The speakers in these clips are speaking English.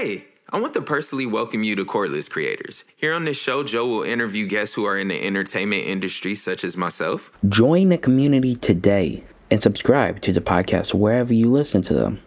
Hey, I want to personally welcome you to Cordless Creators. Here on this show, Joe will interview guests who are in the entertainment industry, such as myself. Join the community today and subscribe to the podcast wherever you listen to them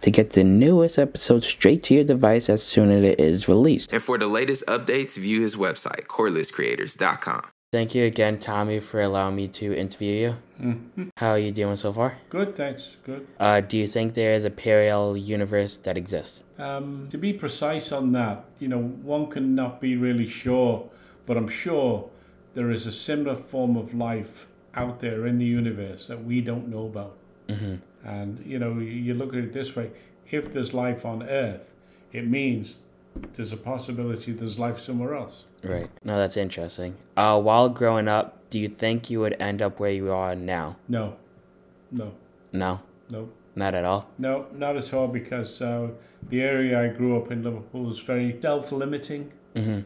to get the newest episode straight to your device as soon as it is released. And for the latest updates, view his website, cordlesscreators.com. Thank you again, Tommy, for allowing me to interview you. Mm-hmm. How are you doing so far? Good, thanks. Good. Uh, do you think there is a parallel universe that exists? Um, to be precise on that, you know, one cannot be really sure, but I'm sure there is a similar form of life out there in the universe that we don't know about. Mm-hmm. And you know, you look at it this way: if there's life on Earth, it means there's a possibility there's life somewhere else. Right. No, that's interesting. Uh, while growing up, do you think you would end up where you are now? No, no, No, no, not at all. no, not at all. Because uh, the area I grew up in, Liverpool, was very self-limiting. Mm-hmm.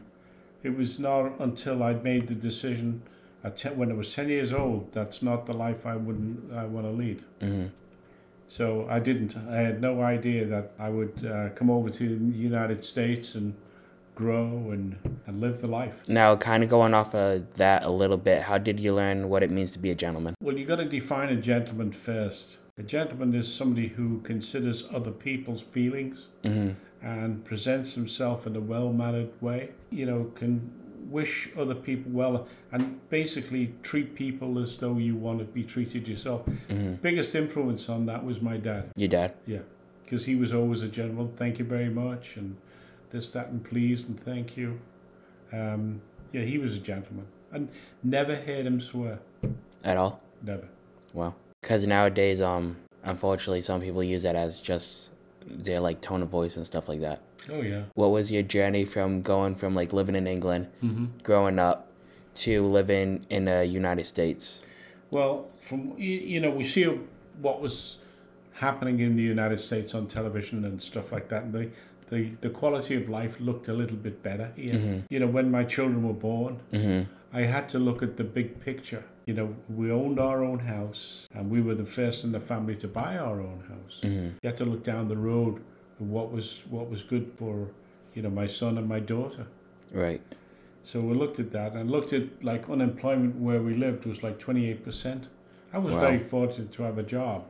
It was not until I'd made the decision at ten, when I was 10 years old, that's not the life I wouldn't I want to lead. Mm-hmm. So I didn't. I had no idea that I would uh, come over to the United States and grow and, and live the life. Now, kind of going off of that a little bit, how did you learn what it means to be a gentleman? Well, you got to define a gentleman first. A gentleman is somebody who considers other people's feelings Mm-hmm. and presents himself in a well-mannered way. You know, can wish other people well and basically treat people as though you want to be treated yourself. Mm-hmm. Biggest influence on that was my dad. Your dad? Yeah, because he was always a gentleman. Thank you very much, and this, that, and please, and thank you. Um, yeah, he was a gentleman, and never heard him swear. At all? Never. Well, because nowadays, um, unfortunately, some people use that as just their like tone of voice and stuff like that. Oh yeah. What was your journey from going from like living in England, Mm-hmm. growing up, to living in the United States? Well, from you, you know, we see what was happening in the United States on television and stuff like that, and the the, the quality of life looked a little bit better here. Mhm. You know, when my children were born, Mm-hmm. I had to look at the big picture. You know, we owned our own house, and we were the first in the family to buy our own house. Mm-hmm. You had to look down the road at what was what was good for, you know, my son and my daughter. Right. So we looked at that and looked at like unemployment where we lived was like twenty eight percent. I was Wow. very fortunate to have a job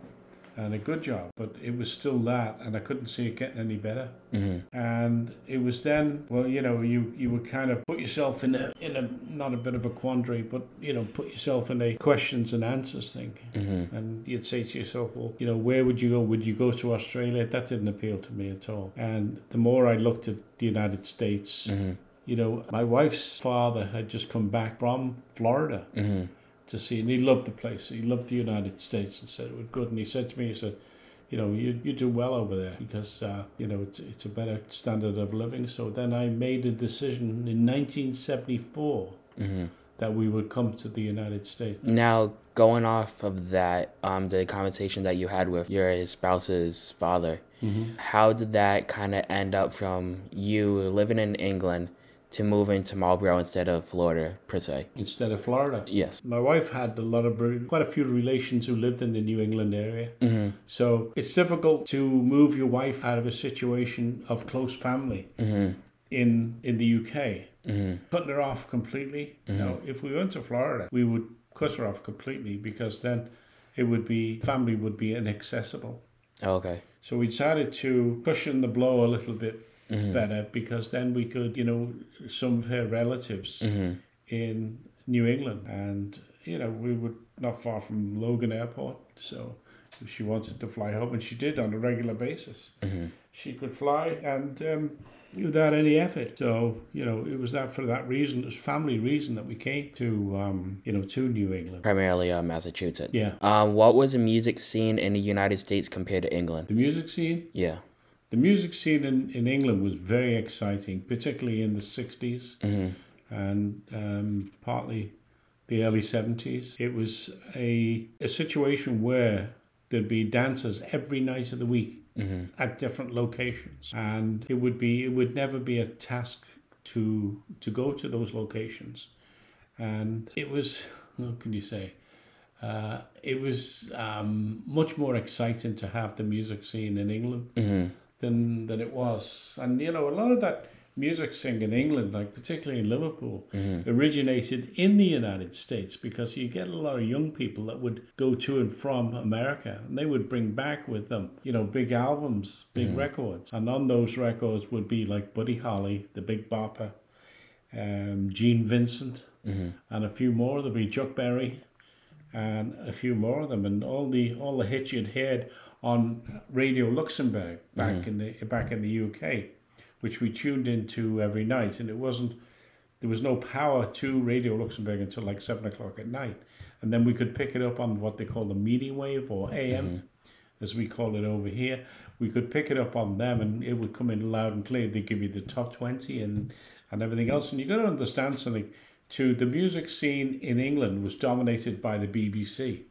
and a good job, but it was still that, and I couldn't see it getting any better. Mm-hmm. And it was then, well, you know, you you would kind of put yourself in a in a not a bit of a quandary, but you know, put yourself in a questions and answers thing. Mm-hmm. And you'd say to yourself, well, you know, where would you go? Would you go to Australia? That didn't appeal to me at all. And the more I looked at the United States, Mm-hmm. you know, my wife's father had just come back from Florida Mm-hmm. To see, and he loved the place. He loved the United States and said it was good. And he said to me, he said, you know, you, you do well over there because, uh, you know, it's, it's a better standard of living. So then I made a decision in 1974 Mm-hmm. that we would come to the United States. Now, going off of that, um, the conversation that you had with your spouse's father, Mm-hmm. how did that kind of end up from you living in England to moving to Marlborough instead of Florida per se? Instead of Florida. Yes. My wife had a lot of, quite a few relations who lived in the New England area. Mm-hmm. So it's difficult to move your wife out of a situation of close family Mm-hmm. in in the UK. Mm-hmm. Cutting her off completely. No, if we went to Florida, we would cut her off completely because then it would be family would be inaccessible. Okay. So we decided to cushion the blow a little bit Mm-hmm. better because then we could, you know, some of her relatives Mm-hmm. in New England, and you know we were not far from Logan Airport, so if she wanted to fly home, and she did on a regular basis, Mm-hmm. she could fly and um, without any effort. So you know it was that for that reason, it was family reason that we came to um, you know to New England. Primarily uh, Massachusetts. Yeah, Um, what was the music scene in the United States compared to England? the music scene. Yeah. The music scene in, in England was very exciting, particularly in the 60s Mm-hmm. and um, partly the early 70s. It was a, a situation where there'd be dancers every night of the week Mm-hmm. at different locations and it would be it would never be a task to to go to those locations and it was what can you say uh, it was um, much more exciting to have the music scene in England Mm-hmm. Than than it was. And you know, a lot of that music scene in England, like particularly in Liverpool, mm-hmm. originated in the United States because you get a lot of young people that would go to and from America and they would bring back with them, you know, big albums, big mm-hmm. records. And on those records would be like Buddy Holly, the Big Bopper, um, Gene Vincent, mm-hmm. and a few more. There'd be Chuck Berry and a few more of them, and all the all the hits you'd heard on Radio Luxembourg back mm-hmm. in the back in the UK, which we tuned into every night, and it wasn't there was no power to Radio Luxembourg until like seven o'clock at night, and then we could pick it up on what they call the medium wave or AM, mm-hmm. as we call it over here. We could pick it up on them, and it would come in loud and clear. They give you the top twenty and and everything else, and you got to understand something. To the music scene in England was dominated by the BBC,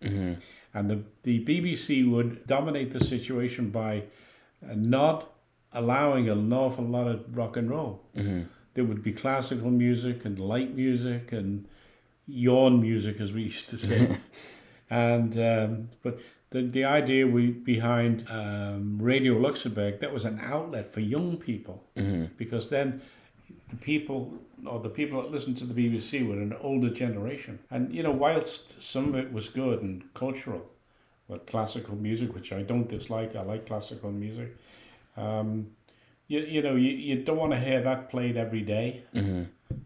and the the BBC would dominate the situation by uh, not allowing an awful lot of rock and roll. There would be classical music and light music and yawn music, as we used to say. and um, but the the idea we behind um, Radio Luxembourg that was an outlet for young people. Because then the people or the people that listened to the BBC were an older generation. And you know, whilst some of it was good and cultural, but classical music, which I don't dislike, I like classical music. Um, you, you know, you, you don't want to hear that played every day.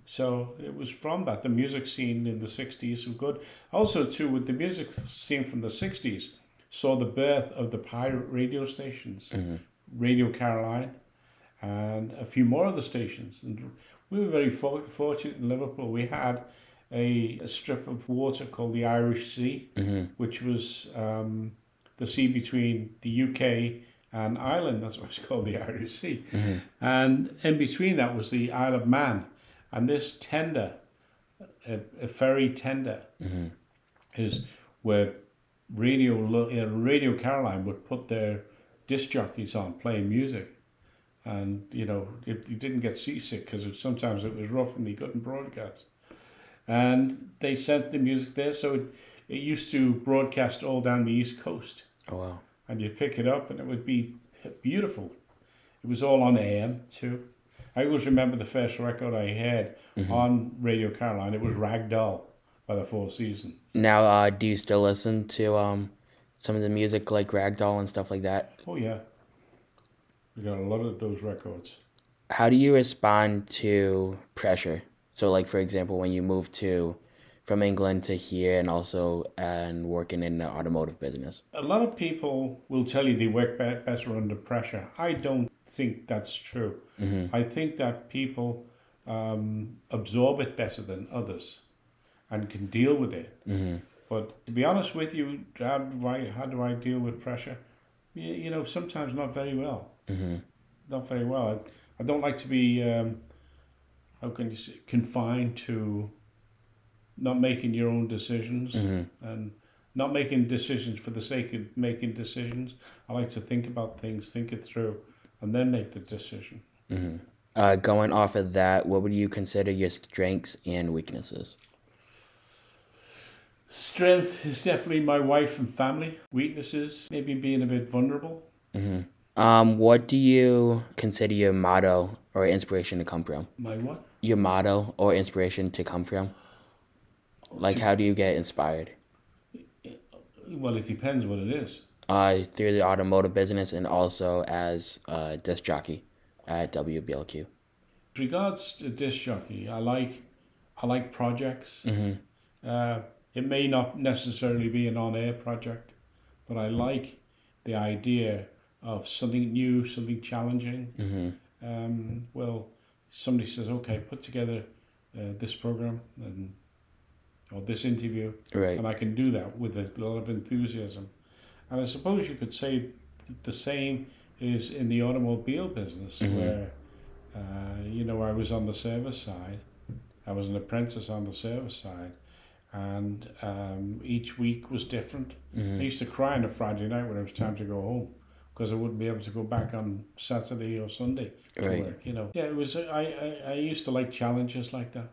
So it was from that. The music scene in the 60s was good. Also, too, with the music scene from the 60s, saw the birth of the pirate radio stations, Radio Caroline, and a few more other stations. And we were very for- fortunate in Liverpool. We had a, a strip of water called the Irish Sea, which was um, the sea between the UK and Ireland. That's why it's called the Irish Sea. And in between that was the Isle of Man. And this tender, a, a ferry tender, is where Radio uh, Radio Caroline would put their disc jockeys on playing music, and you know if you didn't get seasick because sometimes it was rough and they couldn't broadcast, and they sent the music there, so it, it used to broadcast all down the east coast, Oh wow. and you'd pick it up and it would be beautiful. It was all on AM too. I always remember the first record I had on Radio Caroline. It was Ragdoll by the Four Seasons. Now, uh, do you still listen to um, some of the music like Ragdoll and stuff like that? Oh yeah, we got a lot of those records. How do you respond to pressure? So, like for example, when you move to from England to here, and also and working in the automotive business. A lot of people will tell you they work better under pressure. I don't think that's true. I think that people um, absorb it better than others and can deal with it. But to be honest with you, how do I, how do I deal with pressure? You, you know, sometimes not very well. Not very well. I, I don't like to be, um, how can you say, confined to not making your own decisions and not making decisions for the sake of making decisions. I like to think about things, think it through, and then make the decision. Uh, going off of that, what would you consider your strengths and weaknesses? Strength is definitely my wife and family. Weaknesses, maybe being a bit vulnerable. Um, what do you consider your motto or inspiration to come from? My what? Your motto or inspiration to come from? Like, how do you get inspired? Well, it depends what it is. Uh, through the automotive business and also as a disc jockey at WBLQ. With regards to disc jockey, I like, I like projects. Uh, it may not necessarily be an on-air project, but I like the idea of something new, something challenging. Um, well, somebody says, "Okay, put together uh, this program and or this interview," Right. and I can do that with a lot of enthusiasm. And I suppose you could say the same is in the automobile business, where uh, you know I was on the service side, I was an apprentice on the service side, and um, each week was different. I used to cry on a Friday night when it was time to go home because I wouldn't be able to go back on Saturday or Sunday to Right. work. You know, yeah, it was. I, I I used to like challenges like that.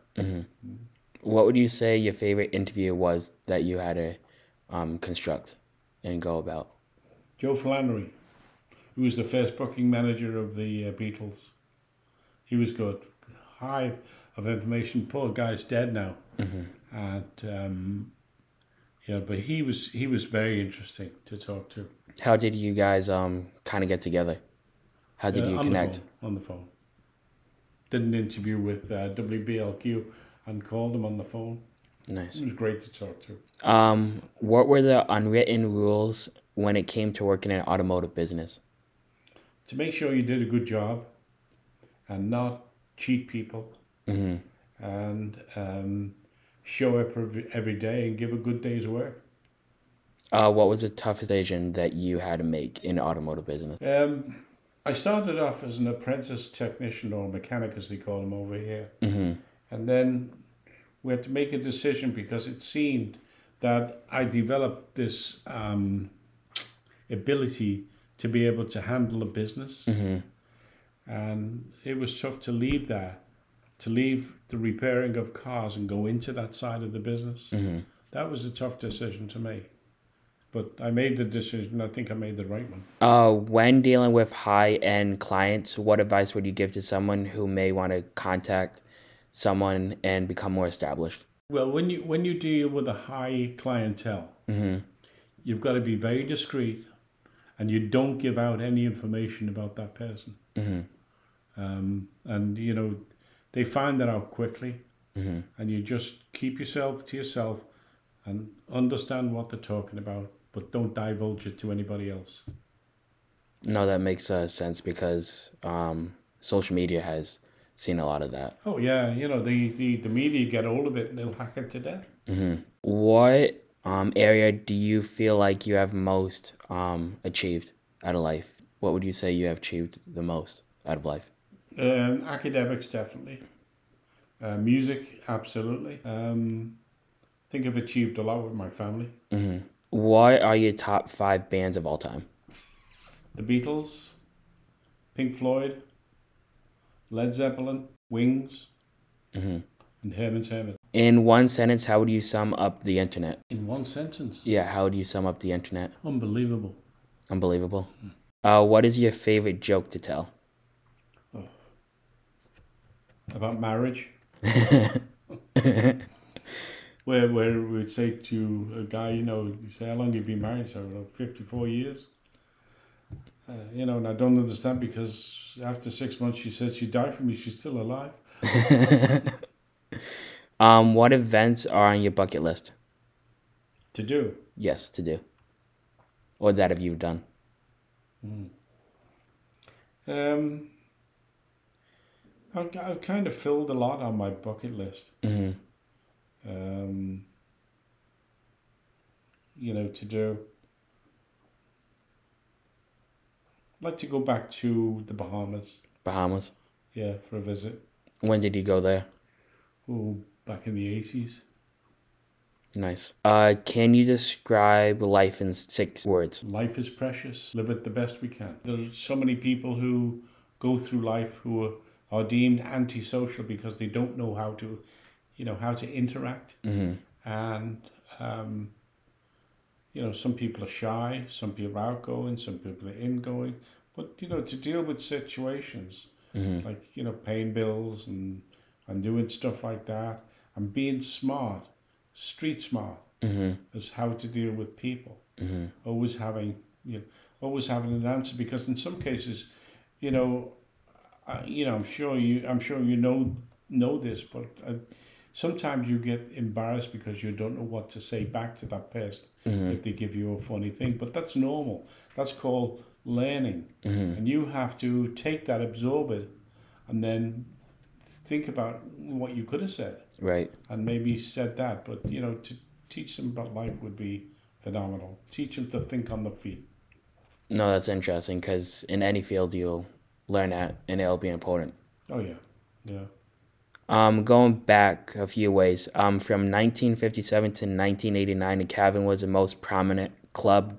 What would you say your favorite interview was that you had to um, construct and go about? Joe Flannery. who was the first booking manager of the uh, Beatles. He was good. Hive of information. Poor guy's dead now. And um, yeah, but he was he was very interesting to talk to. How did you guys um kind of get together? How did Uh, you on connect? The phone, on the phone. Did an interview with uh, WBLQ and called him on the phone. Nice. It was great to talk to. Um, what were the unwritten rules when it came to working in automotive business? To make sure you did a good job and not cheat people hmm and um, show up every, day and give a good day's work. Uh, what was the toughest decision that you had to make in automotive business? Um, I started off as an apprentice technician or mechanic, as they call them over here. hmm And then we had to make a decision because it seemed that I developed this um, ability to be able to handle a business. hmm And it was tough to leave that, to leave the repairing of cars and go into that side of the business. hmm That was a tough decision to make. But I made the decision. I think I made the right one. Uh, when dealing with high end clients, what advice would you give to someone who may want to contact someone and become more established? Well, when you when you deal with a high clientele, hmm you've got to be very discreet, and you don't give out any information about that person. hmm Um, and you know, they find that out quickly, hmm and you just keep yourself to yourself, and understand what they're talking about, but don't divulge it to anybody else. No, that makes uh, sense because um, social media has seen a lot of that. Oh yeah, you know the the, the media get hold of it and they'll hack it to death. hmm What um, area do you feel like you have most um, achieved out of life? What would you say you have achieved the most out of life? Um, academics definitely, uh, music absolutely. Um, I think I've achieved a lot with my family. hmm What are your top five bands of all time? The Beatles, Pink Floyd, Led Zeppelin, Wings, hmm and Herman's Hermit. In one sentence, how would you sum up the internet? In one sentence. Yeah, how would you sum up the internet? Unbelievable. Unbelievable. Uh, what is your favorite joke to tell? About marriage. Where where we'd say to a guy, you know, you say, how long have you been married? So, "Well, 54 years. Uh, you know, and I don't understand because after six months she said she died for me. She's still alive. um, what events are on your bucket list? To do. Yes, to do. Or that have you done? Um, I've, I've kind of filled a lot on my bucket list. hmm Um, you know, to do. I'd like to go back to the Bahamas. Bahamas. Yeah, for a visit. When did you go there? Oh, back in the 80s. Nice. Uh, can you describe life in six words? Life is precious. Live it the best we can. There's so many people who go through life who are, are deemed antisocial because they don't know how to, you know, how to interact. hmm And, um, you know, some people are shy, some people are outgoing, some people are ingoing. But, you know, to deal with situations hmm like, you know, paying bills and, and doing stuff like that and being smart, street smart, hmm is how to deal with people. Hmm always having you know, always having an answer because in some cases you know uh, you know I'm sure you I'm sure you know know this but uh, sometimes you get embarrassed because you don't know what to say back to that person hmm if they give you a funny thing but that's normal. That's called learning. Hmm and you have to take that absorb it and then think about what you could have said. Right. and maybe said that but you know to teach them about life would be phenomenal. Teach them to think on the feet. No, that's interesting because in any field you'll learn that and it'll be important. oh yeah yeah Um, going back a few ways, um, from 1957 to 1989, the Cavern was the most prominent club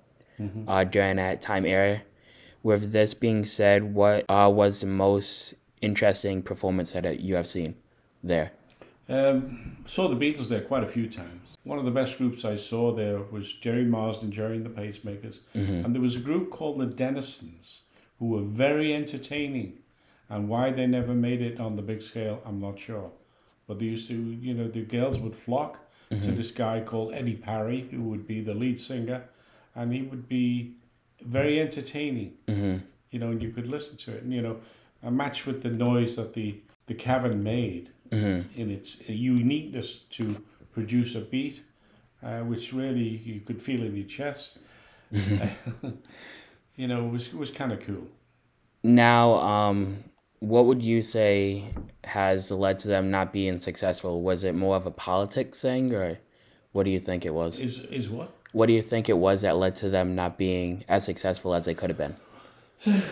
uh, during that time era. With this being said, what uh, was the most interesting performance that you have seen there? um, saw the Beatles there quite a few times one of the best groups I saw there was Gerry Marsden Gerry and the Pacemakers Mm-hmm. and there was a group called the Dennisons who were very entertaining. And why they never made it on the big scale, I'm not sure. But they used to, you know, the girls would flock to this guy called Eddie Parry, who would be the lead singer, and he would be very entertaining. Mm-hmm. You know, and you could listen to it, and you know, a match with the noise that the the cavern made Mm-hmm. in its uniqueness to produce a beat, uh, which really you could feel in your chest. you know, it was it was kind of cool. Now, um, what would you say has led to them not being successful? Was it more of a politics thing, or what do you think it was? Is is what? What do you think it was that led to them not being as successful as they could have been?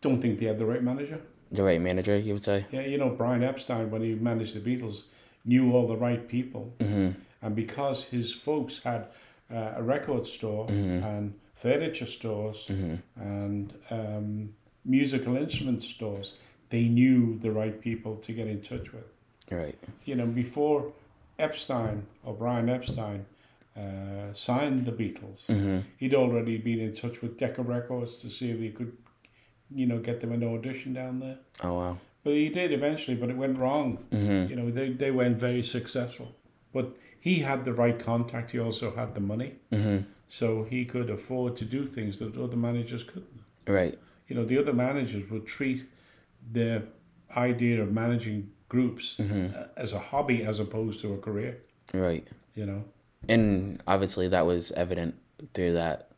Don't think they had the right manager. The right manager, you would say? Yeah, you know, Brian Epstein, when he managed the Beatles, knew all the right people. Mm-hmm. And because his folks had uh, a record store and furniture stores and um, musical instrument stores, they knew the right people to get in touch with. Right. You know, before Epstein or Brian Epstein uh, signed the Beatles, Mm-hmm. he'd already been in touch with Decca Records to see if he could, you know, get them an audition down there. Oh wow. But he did eventually, but it went wrong. Mm-hmm. You know, they, they weren't very successful. But he had the right contact. He also had the money. Mm-hmm. So he could afford to do things that other managers couldn't. Right. You know, the other managers would treat their idea of managing groups Mm-hmm. uh, as a hobby as opposed to a career, Right. you know. And obviously that was evident through that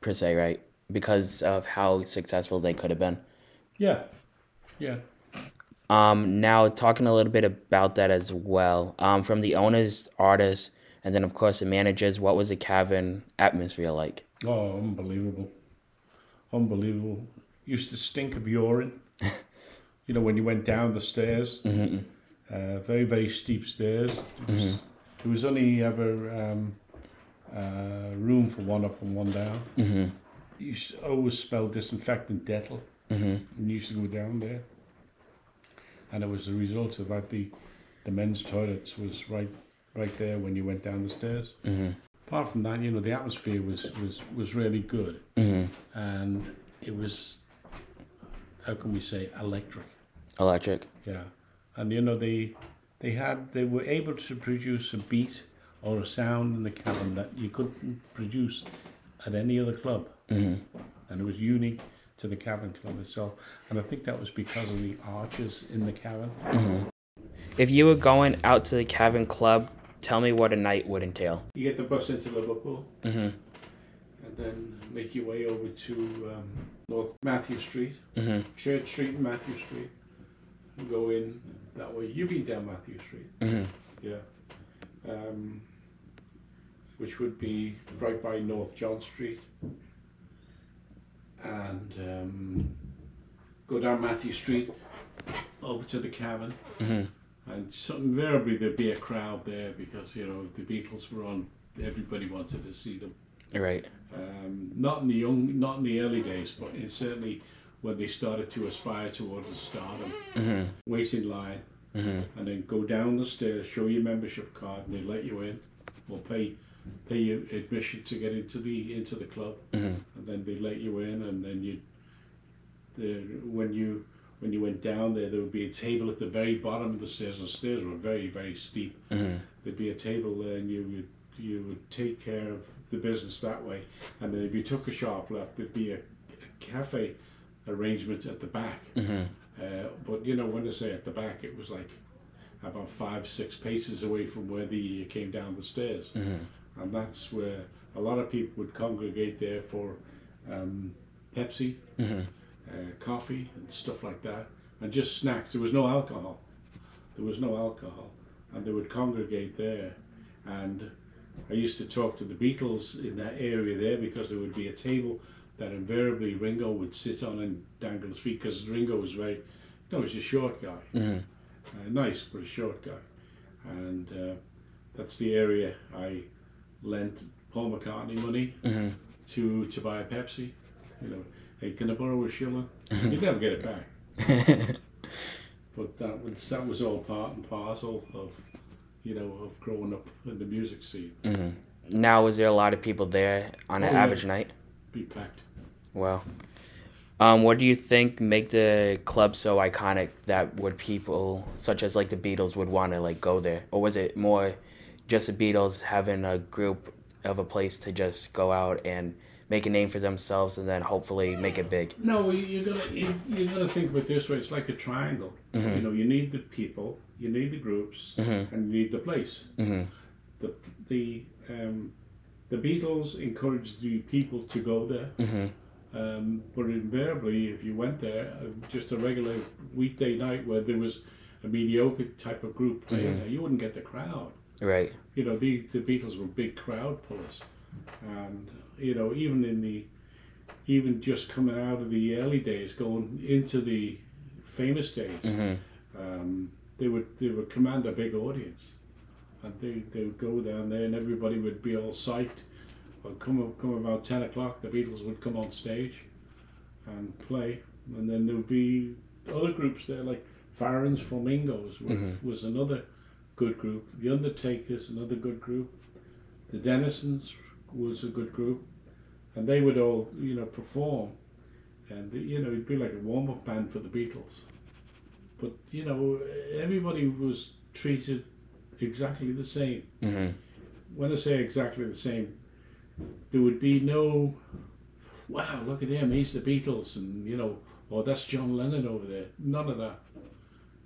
per se, right? Because of how successful they could have been. Yeah. Yeah. Um, now talking a little bit about that as well. Um, from the owners, artists, and then of course the managers, what was the cavern atmosphere like? Oh, unbelievable. Unbelievable. Used to stink of urine. you know, when you went down the stairs. Mm-hmm. Uh, very, very steep stairs. It was, There was only ever um, uh, room for one up and one down. Mm-hmm. You used to always smell disinfectant Dettol. Mm-hmm. And you used to go down there. And it was the result of that the, the men's toilets was right right there when you went down the stairs. Mm-hmm. Apart from that, you know, the atmosphere was, was, was really good. Mm-hmm. And it was, how can we say, electric. Electric. Yeah, and you know they they had they were able to produce a beat or a sound in the Cavern that you couldn't produce at any other club, Mm-hmm. and it was unique to the Cavern club itself. And I think that was because of the arches in the Cavern. If you were going out to the Cavern Club, tell me what a night would entail. You get the bus into Liverpool, Mm-hmm. and then make your way over to um, North Mathew Street, Mm-hmm. Church Street, and Mathew Street, and go in that way. You've been down Mathew Street. Mm-hmm. Yeah. Um, which would be right by North John Street. And um, go down Mathew Street over to the cavern. Mm-hmm. And so invariably there'd be a crowd there because, you know, if the Beatles were on, everybody wanted to see them. Right. Um, not in the young, not in the early days, but in certainly when they started to aspire towards stardom. Mm-hmm. Wait in line, Mm-hmm. and then go down the stairs, show your membership card, and they let you in, or pay pay your admission to get into the into the club, Mm-hmm. and then they let you in, and then you, the when you when you went down there, there would be a table at the very bottom of the stairs. and The stairs were very very steep. Mm-hmm. There'd be a table there, and you would you would take care of the business that way, and then if you took a sharp left, there'd be a, a cafe arrangement at the back. Mm-hmm. Uh, but you know, when I say at the back, it was like about five, six paces away from where the you came down the stairs, Mm-hmm. and that's where a lot of people would congregate there for um, Pepsi, Mm-hmm. Uh, coffee, and stuff like that, and just snacks. There was no alcohol. There was no alcohol, and they would congregate there. And I used to talk to the Beatles in that area there because there would be a table that invariably Ringo would sit on and dangle his feet because Ringo was very, no, he's a short guy, Mm-hmm. uh, nice but a short guy, and uh, that's the area I lent Paul McCartney money Mm-hmm. to to buy a Pepsi. You know, hey, can I borrow a shilling? You'd never get it back. But that was that was all part and parcel of, you know, of growing up in the music scene. mm-hmm. Now, was there a lot of people there on an Oh, yeah. average night? Be packed. Well, um, what do you think make the club so iconic that would people such as like the Beatles would want to like go there, or was it more just the Beatles having a group of a place to just go out and make a name for themselves and then hopefully make it big? No, you- you're gonna you, you're gonna think of it this way. It's like a triangle. You know, you need the people, you need the groups, and you need the place. Mhm. The the um, the Beatles encouraged the people to go there. Mhm. Um, but invariably, if you went there, uh, just a regular weekday night where there was a mediocre type of group playing there, you wouldn't get the crowd. Right. You know, the, the Beatles were big crowd pullers. And, you know, even in the, even just coming out of the early days, going into the famous days, Mhm. um, they would they would command a big audience, and they, they would go down there, and everybody would be all psyched. Well, come come about ten o'clock, the Beatles would come on stage, and play, and then there would be other groups there like Faron's Flamingos Mhm. was another good group. The Undertakers another good group. The Dennisons was a good group, and they would all you know perform, and you know it'd be like a warm up band for the Beatles. But you know everybody was treated exactly the same. Mhm. When I say exactly the same, there would be no, wow, look at him, he's the Beatles, and you know, or that's John Lennon over there. None of that.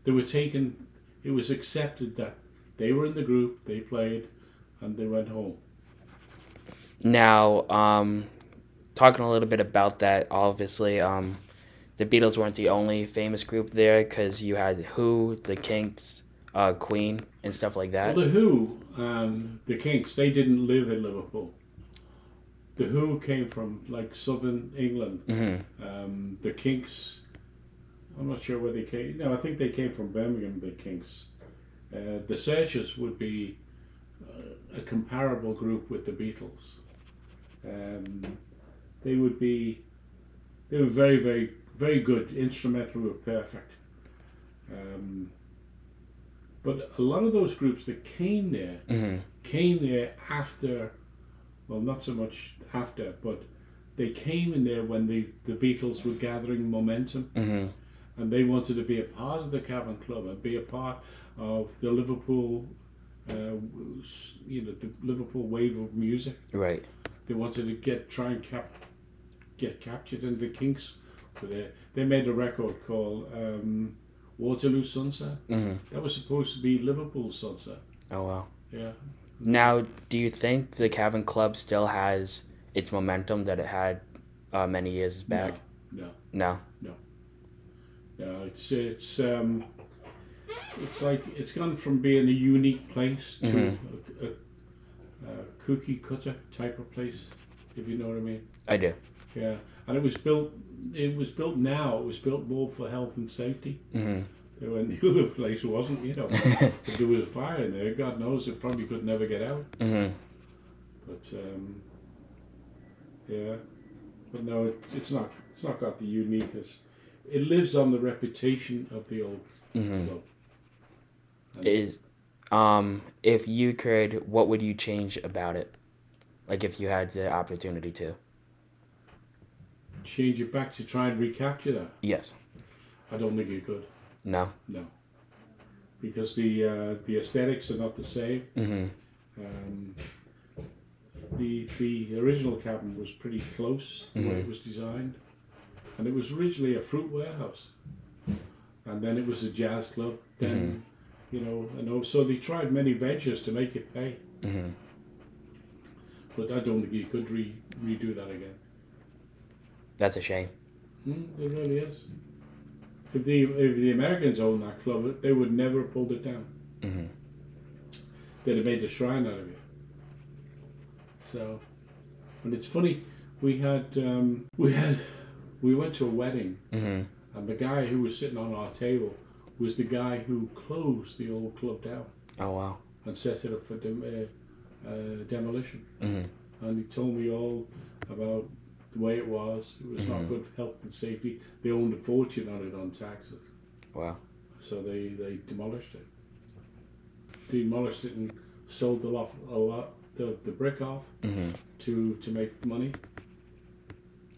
They were taken. It was accepted that they were in the group, they played, and they went home. Now, um, talking a little bit about that, obviously, um, the Beatles weren't the only famous group there because you had Who, the Kinks, uh, Queen, and stuff like that. Well, the Who and the Kinks, they didn't live in Liverpool. The Who came from like southern England. hmm Um, the Kinks, I'm not sure where they came. No, I think they came from Birmingham. The Kinks. Uh, the Searchers would be uh, a comparable group with the Beatles. Um, they would be. They were very, very, very good. Instrumental were perfect. Um, but a lot of those groups that came there hmm came there after, well, not so much after, but they came in there when the, the Beatles were gathering momentum hmm and they wanted to be a part of the Cavern Club and be a part of the Liverpool, uh, you know, the Liverpool wave of music. Right. They wanted to get try and cap, get captured, and the Kinks were there. They made a record called um, Waterloo Sunset. hmm That was supposed to be Liverpool Sunset. Oh, wow. Yeah. Now, do you think the Cavern Club still has its momentum that it had uh, many years back? No. No. No. No, it's it's um, it's like it's gone from being a unique place to Mhm. a, a, a cookie cutter type of place, if you know what I mean. I do. Yeah, and it was built. It was built now. It was built more for health and safety. hmm When the other place wasn't, you know, if there was a fire in there, God knows it probably could never get out. hmm But um, yeah, but no, it, it's not. It's not got the uniqueness. It lives on the reputation of the old hmm club. Is, um, if you could, what would you change about it? Like if you had the opportunity to. change it back to try and recapture that. Yes. I don't think you could. No. No, because the uh, the aesthetics are not the same. hmm Um, the the original Cavern was pretty close to when it was designed, and it was originally a fruit warehouse, and then it was a jazz club. Then, you know, and so they tried many ventures to make it pay, hmm but I don't think you could re- redo that again. That's a shame. Mm, it really is. If the if the Americans owned that club, they would never have pulled it down. hmm They'd have made a shrine out of it. So, and it's funny, we had um, we had we went to a wedding, hmm and the guy who was sitting on our table was the guy who closed the old club down Oh wow. and set it up for dem- uh, uh, demolition. hmm And he told me all about the way it was. It was not Mhm. good for health and safety. They owned a fortune on it on taxes. Wow. So they, they demolished it. Demolished it and sold the lot, a lot the, the brick off hmm to, to make money.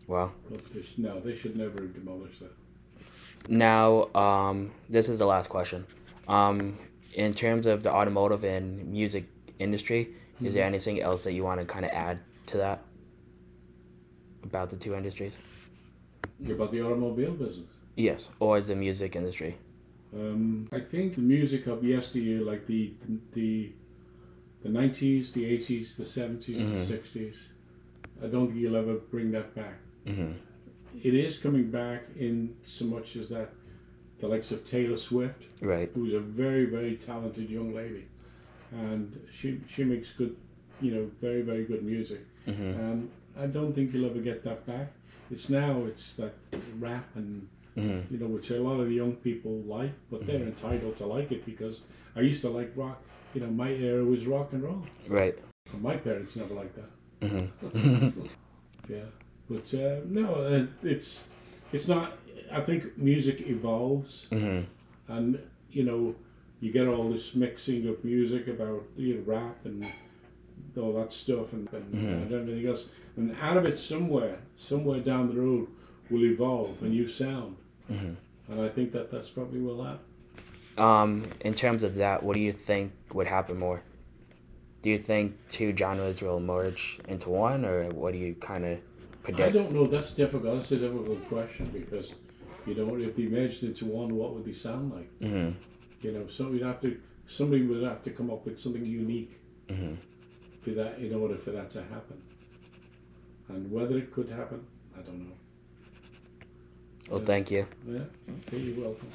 Wow. But they sh- no, they should never have demolished that. Now, um, this is the last question. Um, in terms of the automotive and music industry, is there anything else that you want to kind of add to that about the two industries? About the automobile business. Yes, or the music industry. Um, I think the music of yesteryear, like the the the nineties, the eighties, the 70s Mhm. the sixties, I don't think you'll ever bring that back. hmm It is coming back in so much as that the likes of Taylor Swift, Right. who's a very very talented young lady, and she she makes good, you know, very very good music. hmm And I don't think you'll ever get that back. It's now it's that rap and hmm you know, which a lot of the young people like, but they're entitled to like it because I used to like rock. You know, my era was rock and roll. Right. But my parents never liked that. hmm Yeah, but uh, no, uh, it's it's not. I think music evolves, hmm and you know, you get all this mixing of music about you know, rap and all that stuff and, and, Mhm. and everything else, and out of it somewhere, somewhere down the road, will evolve a new sound, hmm and I think that that's probably will happen. Um, in terms of that, what do you think would happen more? Do you think two genres will merge into one, or what do you kind of I predict? don't know. That's difficult. That's a difficult question because, you know, if they merged into one, what would they sound like? hmm You know, so you'd have to somebody would have to come up with something unique hmm for that in order for that to happen. And whether it could happen, I don't know. Well, thank you. Yeah. Okay, you're welcome.